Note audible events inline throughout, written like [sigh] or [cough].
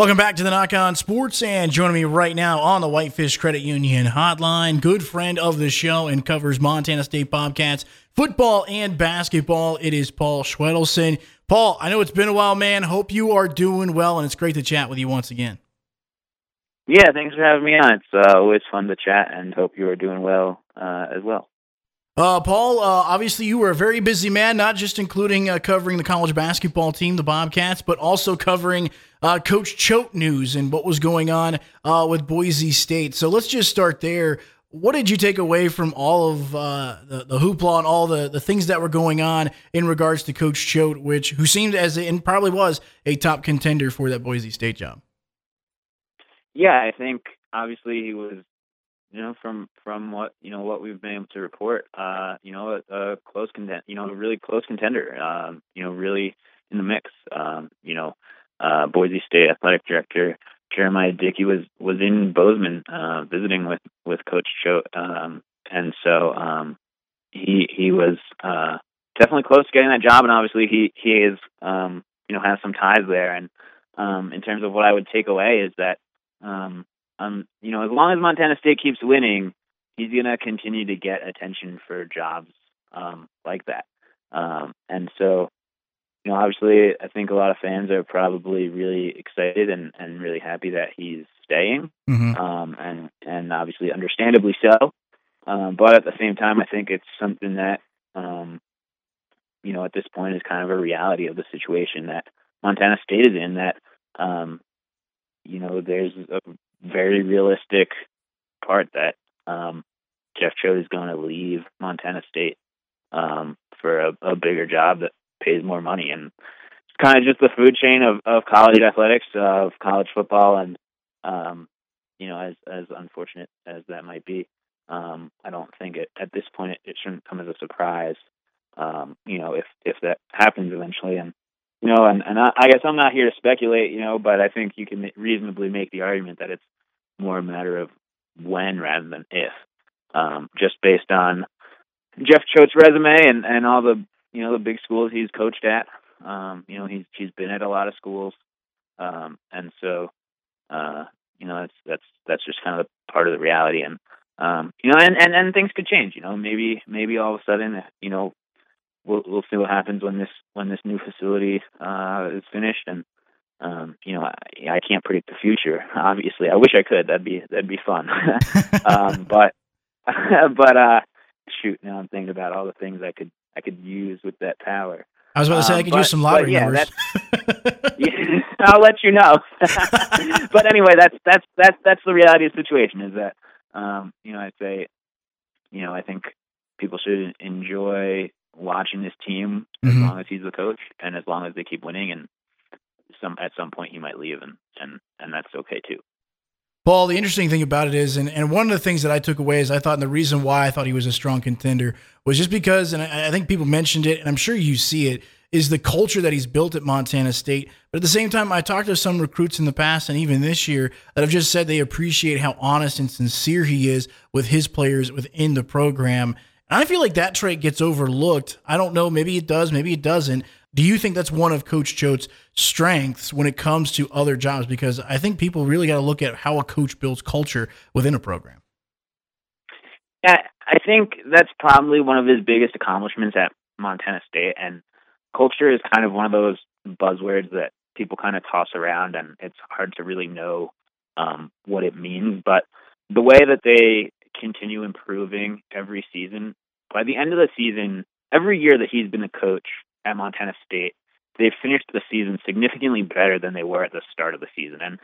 Welcome back to the Nach On Sports, and joining me right now on the Whitefish Credit Union hotline, good friend of the show and covers Montana State Bobcats football and basketball. It is Paul Schwedelson. Paul, I know it's been a while, man. Hope you are doing well, and it's great to chat with you once again. Yeah, thanks for having me on. It's uh, always fun to chat, and hope you are doing well uh, as well. Uh, Paul, uh, obviously you were a very busy man, not just including uh, covering the college basketball team, the Bobcats, but also covering uh, Coach Choate news and what was going on uh, with Boise State. So let's just start there. What did you take away from all of uh, the, the hoopla and all the, the things that were going on in regards to Coach Choate, which who seemed as and probably was a top contender for that Boise State job? Yeah, I think obviously he was you know, from from what you know what we've been able to report, uh, you know, a, a close contend, you know, a really close contender, um, you know, really in the mix. Um, you know, uh, Boise State athletic director Jeremiah Dickey was was in Bozeman uh, visiting with with Coach Choate, um, and so um, he he was uh, definitely close to getting that job, and obviously he he is um, you know has some ties there. And um, in terms of what I would take away is that um, um, you know, as long as Montana State keeps winning, he's going to continue to get attention for jobs um, like that. Um, and so, you know, obviously, I think a lot of fans are probably really excited and, and really happy that he's staying, mm-hmm. um, and and obviously, understandably so. Um, but at the same time, I think it's something that, um, you know, at this point is kind of a reality of the situation that Montana State is in. That, um, you know, there's a very realistic part that um, Jeff Choate is going to leave Montana State um, for a, a bigger job that pays more money, and it's kind of just the food chain of, of college athletics, of college football, and um, you know, as as unfortunate as that might be, um, I don't think it at this point it, it shouldn't come as a surprise. Um, you know, if if that happens eventually, and you know, and, and I, I guess I'm not here to speculate, you know, but I think you can reasonably make the argument that it's more a matter of when rather than if, um, just based on Jeff Choate's resume and, and all the, you know, the big schools he's coached at. Um, you know, he's, he's been at a lot of schools. Um, and so, uh, you know, that's, that's, that's just kind of part of the reality. And, um, you know, and, and, and things could change, you know, maybe, maybe all of a sudden, you know, we'll we'll see what happens when this when this new facility uh, is finished. And um, you know, I, I can't predict the future. Obviously, I wish I could. That'd be that'd be fun. [laughs] um, but [laughs] but uh, shoot, now I'm thinking about all the things I could I could use with that power. I was about to say um, I could but, use some lottery yeah, numbers. yeah, [laughs] I'll let you know. but anyway, that's that's that's that's the reality of the situation. Is that um, you know I'd say you know I think people should enjoy watching this team as mm-hmm. long as he's the coach and as long as they keep winning and some at some point he might leave and and and that's okay too. Paul, the interesting thing about it is, and, and one of the things that I took away is I thought, and the reason why I thought he was a strong contender was just because, and I, I think people mentioned it, and I'm sure you see it, is the culture that he's built at Montana State. But at the same time, I talked to some recruits in the past and even this year that have just said they appreciate how honest and sincere he is with his players within the program. I feel like that trait gets overlooked. I don't know. Maybe it does. Maybe it doesn't. Do you think that's one of Coach Choate's strengths when it comes to other jobs? Because I think people really got to look at how a coach builds culture within a program. Yeah, I think that's probably one of his biggest accomplishments at Montana State. And culture is kind of one of those buzzwords that people kind of toss around, and it's hard to really know um, what it means. But the way that they continue improving every season. By the end of the season, every year that he's been a coach at Montana State, they've finished the season significantly better than they were at the start of the season. And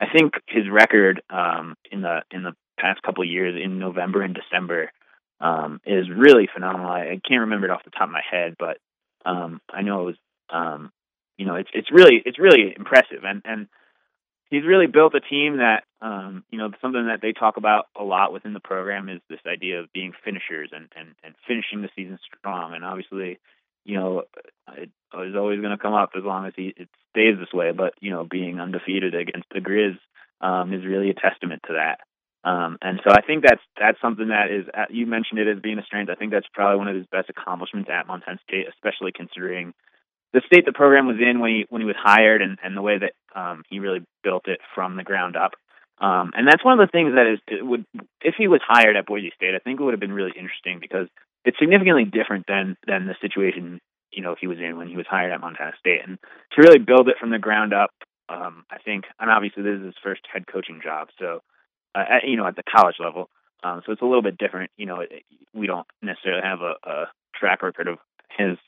I think his record um, in the in the past couple of years in November and December um, is really phenomenal. I, I can't remember it off the top of my head, but um, I know it was um, you know it's it's really it's really impressive. And and he's really built a team that um, you know something that they talk about a lot within the program is this idea of being finishers and and, and finishing the season strong. And obviously you know it is always going to come up as long as he it stays this way. But you know being undefeated against the Grizz um, is really a testament to that. Um, and so I think that's that's something that is uh, you mentioned it as being a strength. I think that's probably one of his best accomplishments at Montana State especially considering the state the program was in when he when he was hired and and the way that um, he really built it from the ground up. Um, and that's one of the things that is it would if he was hired at Boise State, I think it would have been really interesting because it's significantly different than than the situation you know he was in when he was hired at Montana State, and to really build it from the ground up. Um, I think, and obviously this is his first head coaching job, so uh, at, you know at the college level, um, so it's a little bit different. You know, it, we don't necessarily have a, a track record of his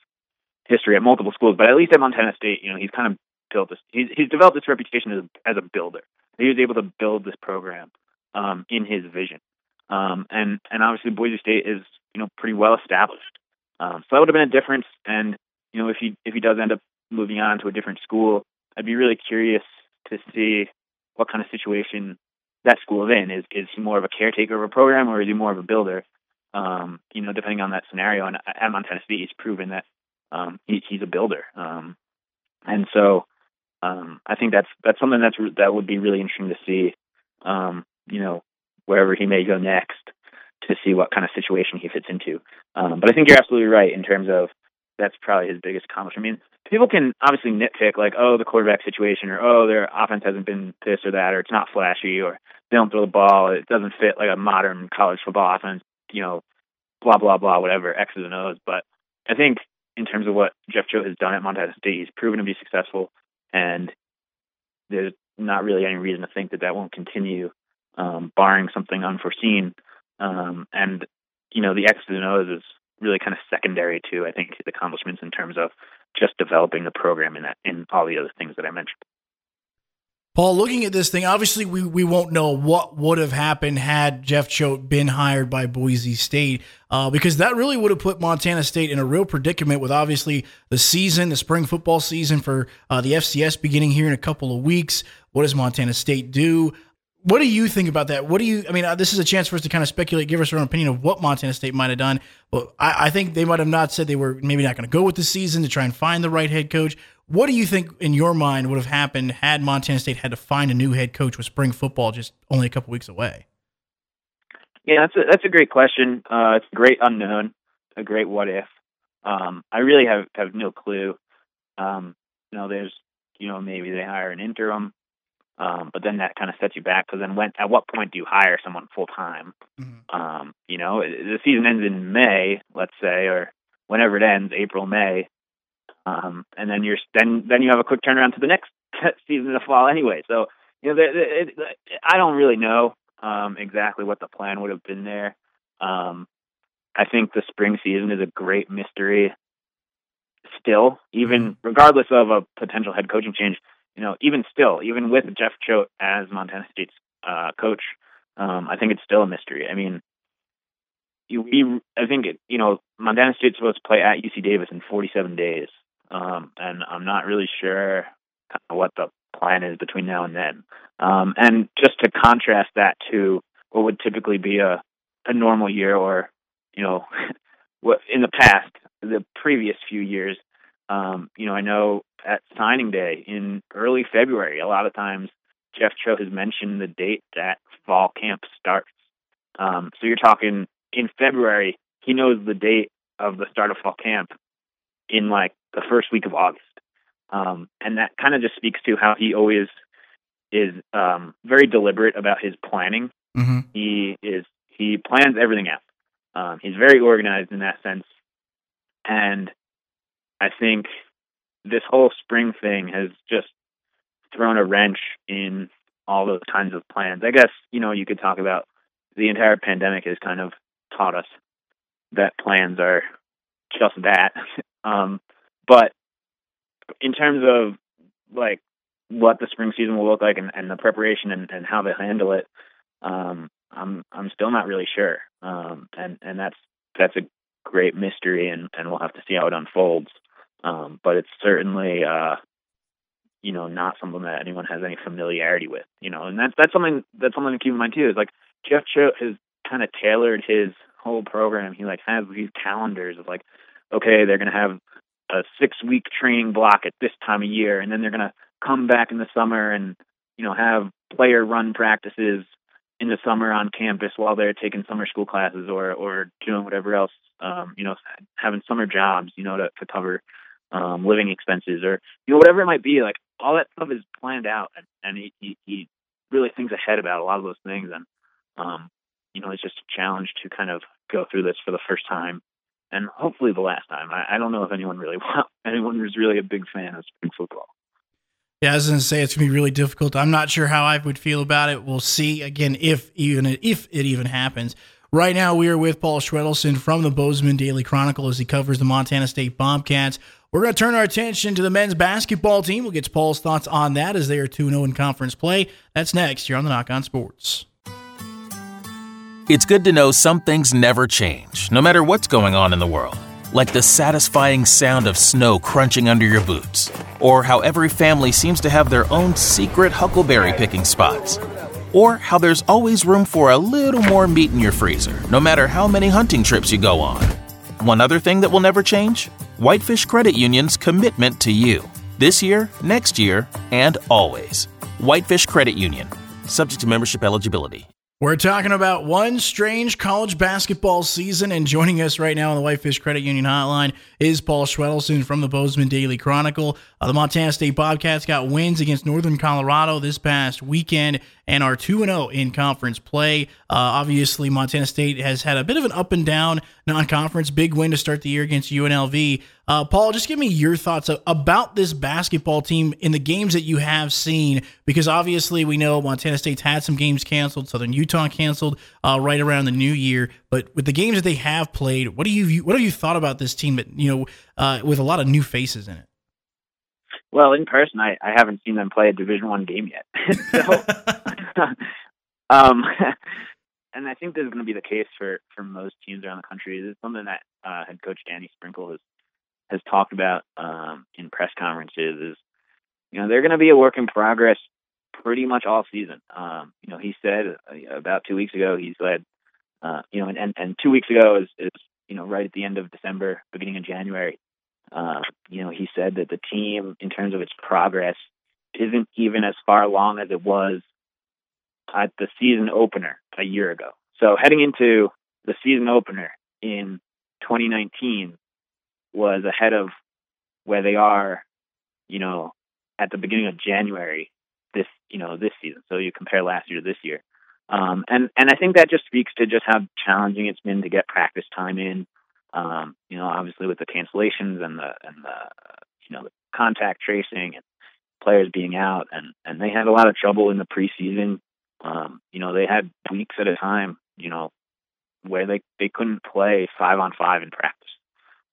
history at multiple schools, but at least at Montana State, you know, he's kind of built this. He's, he's developed this reputation as, as a builder. He was able to build this program um, in his vision, um, and and obviously Boise State is you know pretty well established. Um, so that would have been a difference. And you know, if he if he does end up moving on to a different school, I'd be really curious to see what kind of situation that school is in. Is is he more of a caretaker of a program, or is he more of a builder? Um, you know, depending on that scenario. And at Montana State, he's proven that um, he, he's a builder. Um, and so um, I think that's that's something that's that would be really interesting to see. Um, you know, wherever he may go next, to see what kind of situation he fits into. Um, but I think you're absolutely right in terms of that's probably his biggest accomplishment. I mean, people can obviously nitpick like, oh, the quarterback situation, or oh, their offense hasn't been this or that, or it's not flashy, or they don't throw the ball, it doesn't fit like a modern college football offense, you know, blah blah blah, whatever X's and O's. But I think in terms of what Jeff Choate has done at Montana State, he's proven to be successful, and there's not really any reason to think that that won't continue, um, barring something unforeseen. Um, and you know, the X's and O's is really kind of secondary to I think accomplishments in terms of just developing the program and in all the other things that I mentioned. Paul, looking at this thing, obviously we, we won't know what would have happened had Jeff Choate been hired by Boise State, uh, because that really would have put Montana State in a real predicament with obviously the season, the spring football season for uh, the FCS beginning here in a couple of weeks. What does Montana State do? What do you think about that? What do you? I mean, uh, this is a chance for us to kind of speculate, give us our own opinion of what Montana State might have done. Well, I, I think they might have not said they were maybe not going to go with the season to try and find the right head coach. What do you think, in your mind, would have happened had Montana State had to find a new head coach with spring football just only a couple weeks away? Yeah, that's a that's a great question. Uh, it's a great unknown, a great what if. Um, I really have have no clue. Um, you know, there's you know maybe they hire an interim um, but then that kind of sets you back because then when at what point do you hire someone full time? Mm-hmm. Um, you know, the season ends in May, let's say, or whenever it ends, April, May, um, and then you're then then you have a quick turnaround to the next [laughs] season in the fall anyway. So you know, it, it, I don't really know um, exactly what the plan would have been there. Um, I think the spring season is a great mystery still, even mm-hmm. regardless of a potential head coaching change you know, even still, even with Jeff Choate as Montana State's uh, coach, um, I think it's still a mystery. I mean, we, I think, it, you know, Montana State's supposed to play at UC Davis in 47 days, um, and I'm not really sure what the plan is between now and then. Um, and just to contrast that to what would typically be a a normal year, or you know, [laughs] what in the past, the previous few years, um, you know, I know at signing day in early February, a lot of times Jeff Choate has mentioned the date that fall camp starts. Um, so you're talking in February, he knows the date of the start of fall camp in like the first week of August. Um, and that kind of just speaks to how he always is um, very deliberate about his planning. Mm-hmm. He is he plans everything out. Um, he's very organized in that sense, and I think this whole spring thing has just thrown a wrench in all those kinds of plans. I guess, you know, you could talk about the entire pandemic has kind of taught us that plans are just that. [laughs] um, but in terms of like what the spring season will look like and, and the preparation and, and how they handle it, um, I'm I'm still not really sure. Um, and and that's that's a great mystery, and, and we'll have to see how it unfolds. Um, but it's certainly, uh, you know, not something that anyone has any familiarity with, you know, and that's, that's something, that's something to keep in mind too, is like Jeff Choate has kind of tailored his whole program. He like has these calendars of like, okay, they're going to have a six week training block at this time of year, and then they're going to come back in the summer and, you know, have player run practices in the summer on campus while they're taking summer school classes or or doing whatever else um you know having summer jobs you know to, to cover um, living expenses, or you know whatever it might be. Like all that stuff is planned out, and, and he, he he really thinks ahead about a lot of those things. And um, you know, it's just a challenge to kind of go through this for the first time, and hopefully the last time. I, I don't know if anyone really [laughs] anyone was really a big fan of spring football. Yeah, I was going to say it's going to be really difficult. I'm not sure how I would feel about it. We'll see again if even if it even happens. Right now, we are with Paul Schwedelson from the Bozeman Daily Chronicle as he covers the Montana State Bobcats. We're going to turn our attention to the men's basketball team. We'll get Paul's thoughts on that as they are 2 0 in conference play. That's next here on the Nach On Sports. It's good to know some things never change, no matter what's going on in the world. Like the satisfying sound of snow crunching under your boots, or how every family seems to have their own secret huckleberry picking spots or how there's always room for a little more meat in your freezer, no matter how many hunting trips you go on. One other thing that will never change Whitefish Credit Union's commitment to you. This year, next year, and always. Whitefish Credit Union. Subject to membership eligibility. We're talking about one strange college basketball season, and joining us right now on the Whitefish Credit Union Hotline is Paul Schwedelson from the Bozeman Daily Chronicle. Uh, the Montana State Bobcats got wins against Northern Colorado this past weekend and are 2 0 in conference play. Uh, obviously, Montana State has had a bit of an up and down non conference. Big win to start the year against UNLV. Uh, Paul, just give me your thoughts about this basketball team in the games that you have seen, because obviously we know Montana State's had some games canceled, Southern Utah canceled uh, right around the new year. But with the games that they have played, what do you what have you thought about this team? That you know, uh, with a lot of new faces in it. Well, in person, I, I haven't seen them play a Division One game yet. [laughs] so, [laughs] um, [laughs] and I think this is going to be the case for for most teams around the country. This is something that uh, head coach Danny Sprinkle has has talked about um, in press conferences. Is you know they're going to be a work in progress pretty much all season. Um, you know, he said uh, about two weeks ago he said, uh, you know, and, and and two weeks ago is is you know right at the end of December, beginning of January uh, you know, he said that the team, in terms of its progress, isn't even as far along as it was at the season opener a year ago. So heading into the season opener in 2019 was ahead of where they are, you know, at the beginning of January this, you know, this season. So you compare last year to this year. Um, and, and I think that just speaks to just how challenging it's been to get practice time in, um, you know, obviously with the cancellations and the and the you know the contact tracing and players being out, and and they had a lot of trouble in the preseason. Um, you know, they had weeks at a time, you know, where they they couldn't play five on five in practice,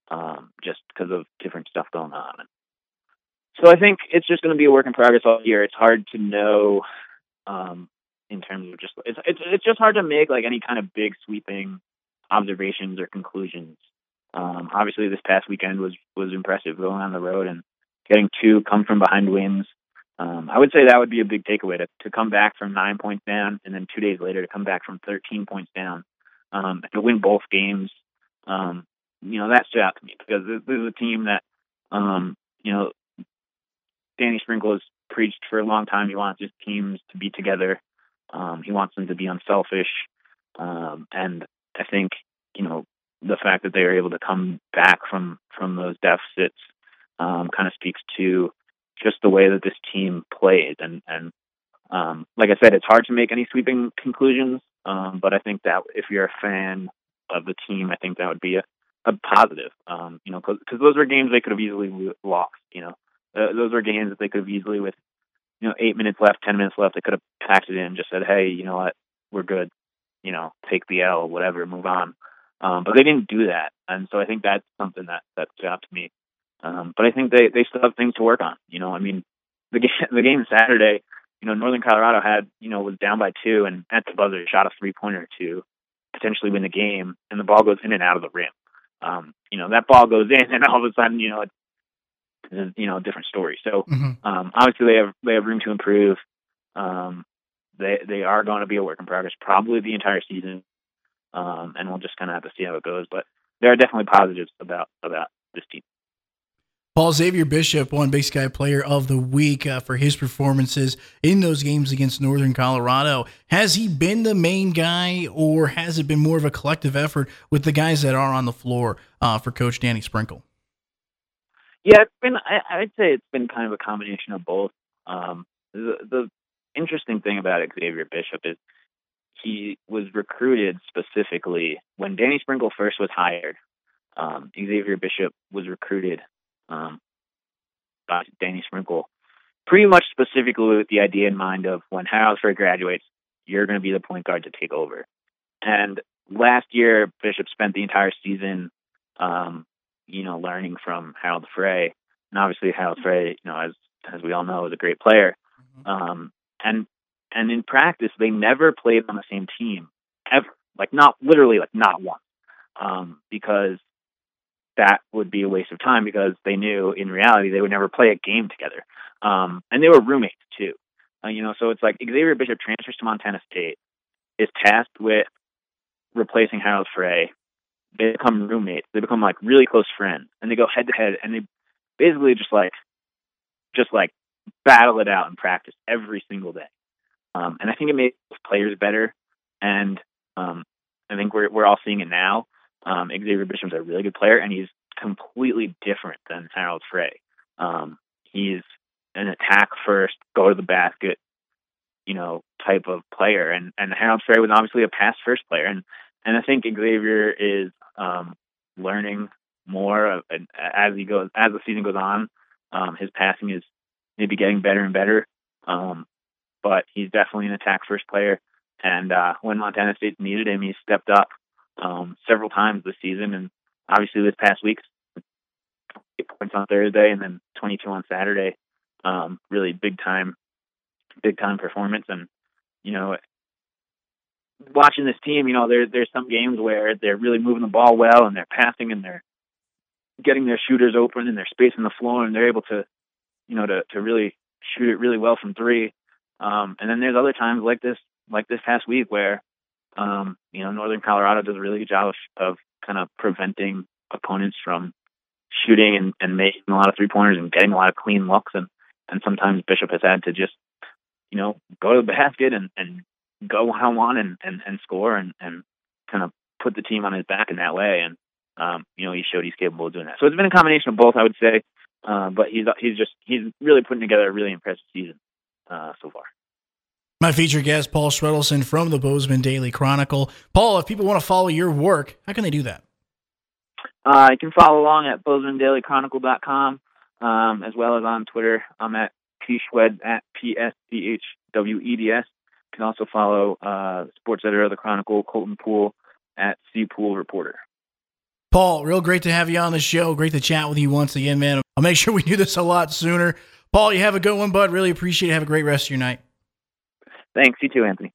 um, just because of different stuff going on. So I think it's just going to be a work in progress all year. It's hard to know um, in terms of just it's it's it's just hard to make like any kind of big sweeping observations or conclusions. Um, obviously, this past weekend was was impressive going on the road and getting two come from behind wins. Um, I would say that would be a big takeaway to, to come back from nine points down and then two days later to come back from 13 points down um, and to win both games. Um, you know, that stood out to me because this, this is a team that, um, you know, Danny Sprinkle has preached for a long time. He wants his teams to be together. Um, he wants them to be unselfish. Um, and I think you know the fact that they were able to come back from from those deficits um, kind of speaks to just the way that this team plays and and um, like I said, it's hard to make any sweeping conclusions. Um, but I think that if you're a fan of the team, I think that would be a, a positive. Um, you know, because those were games they could have easily lost. You know, uh, those were games that they could have easily, with you know, eight minutes left, ten minutes left, they could have packed it in, and just said, "Hey, you know what, we're good you know, take the L, whatever, move on. Um, but they didn't do that, and so I think that's something that that stood out to me. Um, but I think they they still have things to work on. You know, I mean, the game [laughs] the game Saturday, you know, Northern Colorado had you know was down by two, and at the buzzer shot a three pointer to potentially win the game, and the ball goes in and out of the rim. Um, you know, that ball goes in, [laughs] and all of a sudden, you know, it's you know a different story. So mm-hmm. um, obviously they have they have room to improve. Um, they they are going to be a work in progress probably the entire season, um, and we'll just kind of have to see how it goes. But there are definitely positives about about this team. Paul Xavier Bishop won Big Sky Player of the Week uh, for his performances in those games against Northern Colorado. Has he been the main guy, or has it been more of a collective effort with the guys that are on the floor uh, for Coach Danny Sprinkle? Yeah, it's been. I, I'd say it's been kind of a combination of both. Um, the, the interesting thing about Xavier Bishop is he was recruited specifically when Danny Sprinkle first was hired. Um, Xavier Bishop was recruited um, by Danny Sprinkle pretty much specifically with the idea in mind of when Harald Frey graduates, you're going to be the point guard to take over. And last year, Bishop spent the entire season, um, you know, learning from Harald Frey. And obviously, Harald Frey, you know, as as we all know, is a great player. Mm-hmm. Um, and and in practice, they never played on the same team ever. Like not literally, like not once, um, because that would be a waste of time because they knew in reality they would never play a game together. Um, and they were roommates too. Uh, you know, so it's like Xavier Bishop transfers to Montana State, is tasked with replacing Harald Frey. They become roommates. They become like really close friends, and they go head to head, and they basically just like, just like battle it out in practice every single day. Um, and I think it makes players better. And um, I think we're we're all seeing it now. Um, Xavier Bishop's a really good player, and he's completely different than Harald Frey. Um, he's an attack first, go to the basket, you know, type of player. And and Harald Frey was obviously a pass first player, and and I think Xavier is um, learning more as he goes as the season goes on. Um, his passing is maybe getting better and better, um, but he's definitely an attack first player. And uh, when Montana State needed him, he stepped up um, several times this season, and obviously this past week, eight points on Thursday and then 22 on Saturday um, really big time, big time performance. And you know, watching this team, you know, there there's some games where they're really moving the ball well and they're passing and they're getting their shooters open and they're spacing the floor and they're able to, you know, to to really shoot it really well from three. Um, and then there's other times like this, like this past week where, um, you know, Northern Colorado does a really good job of, of kind of preventing opponents from shooting and, and making a lot of three pointers and getting a lot of clean looks. And and sometimes Bishop has had to just, you know, go to the basket and, and go one on one and, and, and score and, and kind of put the team on his back in that way. And, um, you know, he showed he's capable of doing that. So it's been a combination of both, I would say. Uh, but he's, he's just, he's really putting together a really impressive season, uh, so far. My featured guest, Paul Schwedelson from the Bozeman Daily Chronicle. Paul, if people want to follow your work, how can they do that? Uh, you can follow along at bozemanDailyChronicle.com um, as well as on Twitter. I'm at pschwed at p s c h w e d s. You can also follow uh, sports editor of the Chronicle, Colton Poole, at C Poole Reporter. Paul, real great to have you on the show. Great to chat with you once again, man. I'll make sure we do this a lot sooner. Paul, you have a good one, bud. Really appreciate it. Have a great rest of your night. Thanks. You too, Anthony.